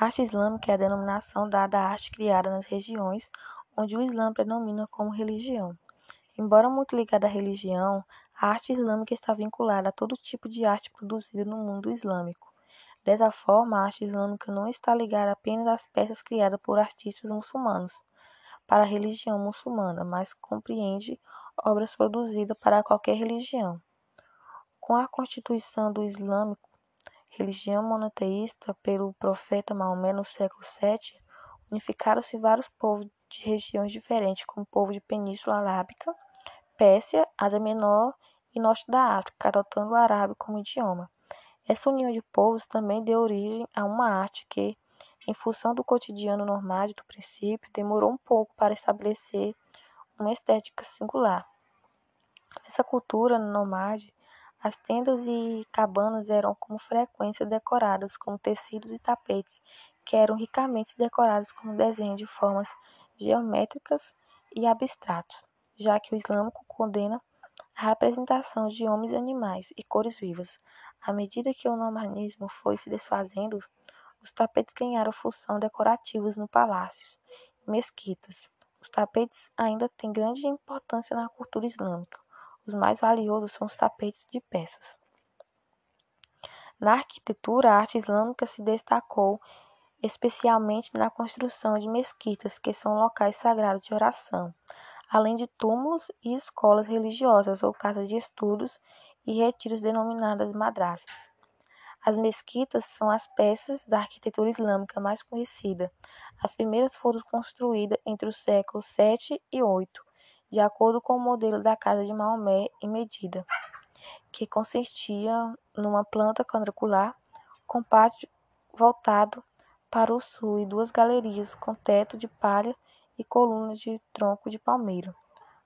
Arte islâmica é a denominação dada à arte criada nas regiões onde o Islã predomina como religião. Embora muito ligada à religião, a arte islâmica está vinculada a todo tipo de arte produzida no mundo islâmico. Dessa forma, a arte islâmica não está ligada apenas às peças criadas por artistas muçulmanos para a religião muçulmana, mas compreende obras produzidas para qualquer religião. Com a constituição do Islâmico, religião monoteísta pelo profeta Maomé no século VII, unificaram-se vários povos de regiões diferentes, como o povo de Península Arábica, Pérsia, Ásia Menor e Norte da África, adotando o árabe como idioma. Essa união de povos também deu origem a uma arte que, em função do cotidiano normal do princípio, demorou um pouco para estabelecer uma estética singular. Nessa cultura nomade, as tendas e cabanas eram com frequência decoradas com tecidos e tapetes, que eram ricamente decorados com desenhos de formas geométricas e abstratos, já que o islâmico condena a representação de homens animais e cores vivas. À medida que o nomadismo foi se desfazendo, os tapetes ganharam função decorativas no palácios e mesquitas. Os tapetes ainda têm grande importância na cultura islâmica. Os mais valiosos são os tapetes de peças. Na arquitetura, a arte islâmica se destacou especialmente na construção de mesquitas, que são locais sagrados de oração, além de túmulos e escolas religiosas ou casas de estudos e retiros denominadas madrasas. As mesquitas são as peças da arquitetura islâmica mais conhecida. As primeiras foram construídas entre os séculos 7 e 8, de acordo com o modelo da casa de Maomé em medida, que consistia numa planta quadrangular com pátio voltado para o sul e duas galerias com teto de palha e colunas de tronco de palmeira.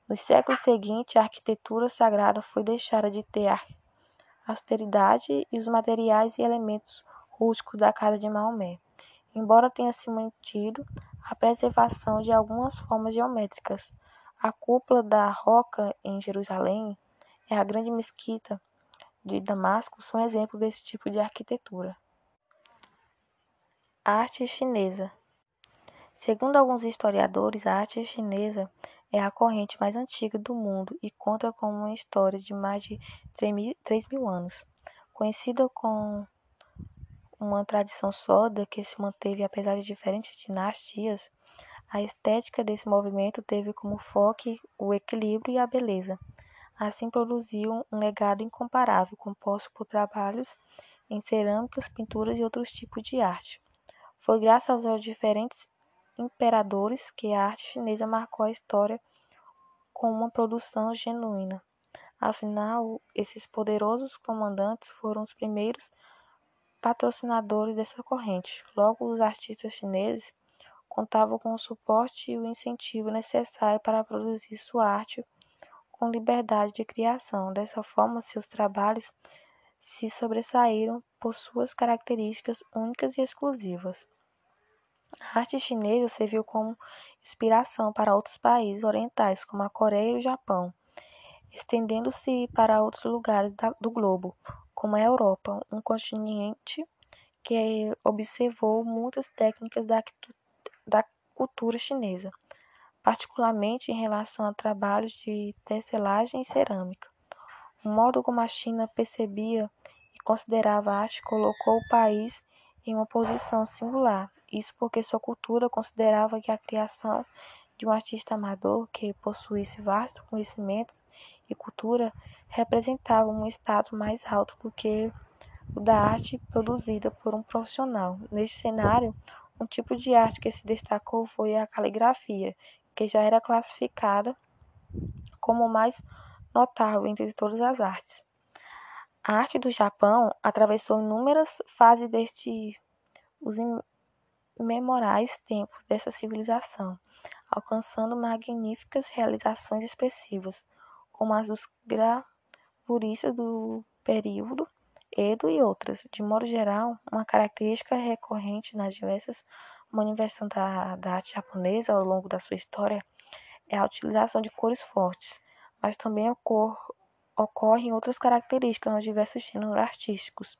Nos séculos seguintes, a arquitetura sagrada foi deixada de ter austeridade e os materiais e elementos rústicos da casa de Maomé, embora tenha se mantido a preservação de algumas formas geométricas. A cúpula da Roca em Jerusalém e a grande mesquita de Damasco são exemplos desse tipo de arquitetura. Arte chinesa. Segundo alguns historiadores, a arte chinesa é a corrente mais antiga do mundo e conta com uma história de mais de 3 mil anos. Conhecida com uma tradição sólida que se manteve apesar de diferentes dinastias, a estética desse movimento teve como foco o equilíbrio e a beleza. Assim produziu um legado incomparável, composto por trabalhos em cerâmicas, pinturas e outros tipos de arte. Foi graças aos diferentes imperadores que a arte chinesa marcou a história com uma produção genuína. Afinal, esses poderosos comandantes foram os primeiros patrocinadores dessa corrente. Logo, os artistas chineses contavam com o suporte e o incentivo necessário para produzir sua arte com liberdade de criação. Dessa forma, seus trabalhos se sobressaíram por suas características únicas e exclusivas. A arte chinesa serviu como inspiração para outros países orientais, como a Coreia e o Japão, estendendo-se para outros lugares do globo, como a Europa, um continente que observou muitas técnicas da, da cultura chinesa, particularmente em relação a trabalhos de tecelagem e cerâmica. O modo como a China percebia e considerava a arte colocou o país em uma posição singular. Isso porque sua cultura considerava que a criação de um artista amador que possuísse vasto conhecimento e cultura representava um status mais alto do que o da arte produzida por um profissional. Neste cenário, um tipo de arte que se destacou foi a caligrafia, que já era classificada como mais notável entre todas as artes. A arte do Japão atravessou inúmeras fases desde os imemoráveis tempos dessa civilização, alcançando magníficas realizações expressivas, como as dos gravuristas do período Edo e outras. De modo geral, uma característica recorrente nas diversas manifestações da, da arte japonesa ao longo da sua história é a utilização de cores fortes, mas também ocor, ocorrem outras características nos diversos gêneros artísticos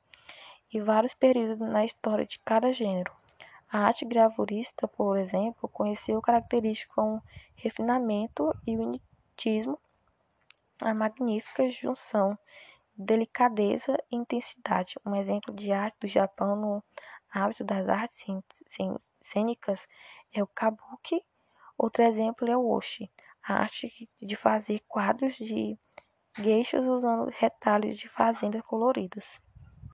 e vários períodos na história de cada gênero. A arte gravurista, por exemplo, conheceu características como refinamento e unitismo, a magnífica junção delicadeza e intensidade. Um exemplo de arte do Japão no âmbito das artes cênicas é o kabuki. Outro exemplo é o oshi, a arte de fazer quadros de geishas usando retalhos de fazendas coloridas.